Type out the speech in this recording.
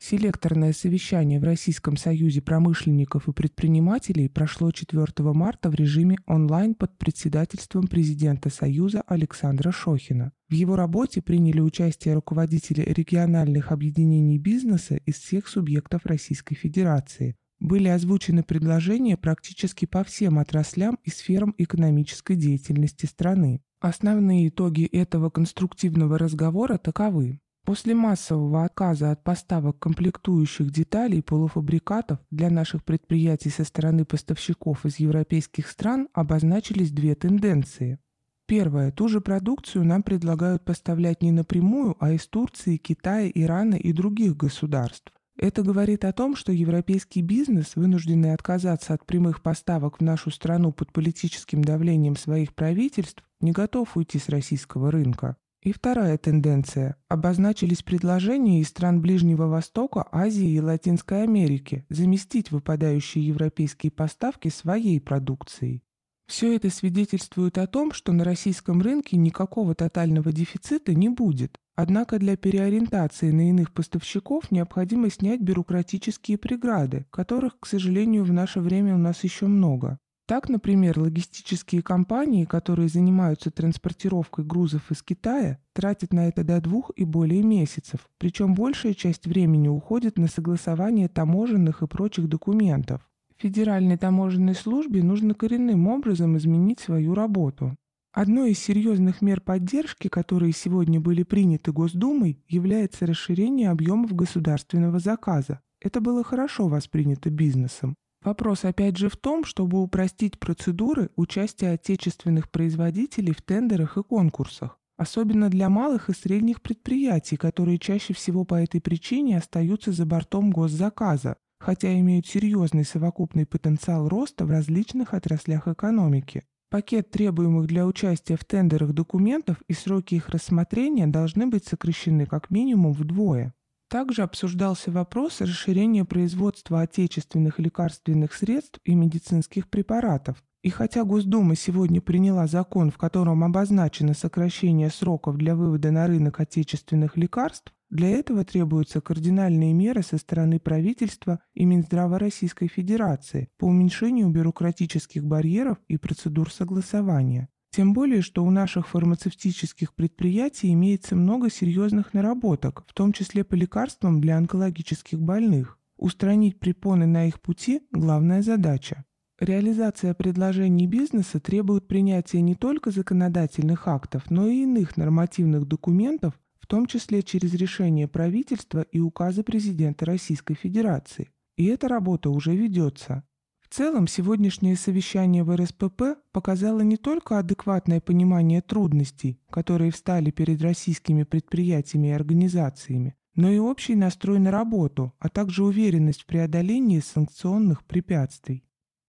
Селекторное совещание в Российском союзе промышленников и предпринимателей прошло 4 марта в режиме онлайн под председательством президента Союза Александра Шохина. В его работе приняли участие руководители региональных объединений бизнеса из всех субъектов Российской Федерации. Были озвучены предложения практически по всем отраслям и сферам экономической деятельности страны. Основные итоги этого конструктивного разговора таковы. После массового отказа от поставок комплектующих деталей и полуфабрикатов для наших предприятий со стороны поставщиков из европейских стран обозначились две тенденции. Первое. Ту же продукцию нам предлагают поставлять не напрямую, а из Турции, Китая, Ирана и других государств. Это говорит о том, что европейский бизнес, вынужденный отказаться от прямых поставок в нашу страну под политическим давлением своих правительств, не готов уйти с российского рынка. И вторая тенденция. Обозначились предложения из стран Ближнего Востока, Азии и Латинской Америки заместить выпадающие европейские поставки своей продукцией. Все это свидетельствует о том, что на российском рынке никакого тотального дефицита не будет. Однако для переориентации на иных поставщиков необходимо снять бюрократические преграды, которых, к сожалению, в наше время у нас еще много. Так, например, логистические компании, которые занимаются транспортировкой грузов из Китая, тратят на это до двух и более месяцев, причем большая часть времени уходит на согласование таможенных и прочих документов. Федеральной таможенной службе нужно коренным образом изменить свою работу. Одной из серьезных мер поддержки, которые сегодня были приняты Госдумой, является расширение объемов государственного заказа. Это было хорошо воспринято бизнесом. Вопрос опять же в том, чтобы упростить процедуры участия отечественных производителей в тендерах и конкурсах, особенно для малых и средних предприятий, которые чаще всего по этой причине остаются за бортом госзаказа, хотя имеют серьезный совокупный потенциал роста в различных отраслях экономики. Пакет требуемых для участия в тендерах документов и сроки их рассмотрения должны быть сокращены как минимум вдвое. Также обсуждался вопрос расширения производства отечественных лекарственных средств и медицинских препаратов. И хотя Госдума сегодня приняла закон, в котором обозначено сокращение сроков для вывода на рынок отечественных лекарств, для этого требуются кардинальные меры со стороны правительства и Минздрава Российской Федерации по уменьшению бюрократических барьеров и процедур согласования. Тем более, что у наших фармацевтических предприятий имеется много серьезных наработок, в том числе по лекарствам для онкологических больных. Устранить препоны на их пути – главная задача. Реализация предложений бизнеса требует принятия не только законодательных актов, но и иных нормативных документов, в том числе через решение правительства и указы президента Российской Федерации. И эта работа уже ведется. В целом, сегодняшнее совещание в РСПП показало не только адекватное понимание трудностей, которые встали перед российскими предприятиями и организациями, но и общий настрой на работу, а также уверенность в преодолении санкционных препятствий.